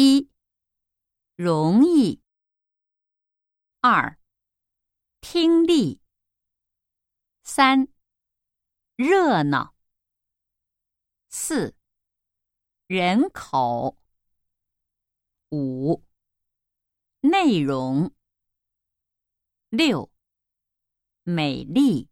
一容易。二听力。三热闹。四人口。五内容。六美丽。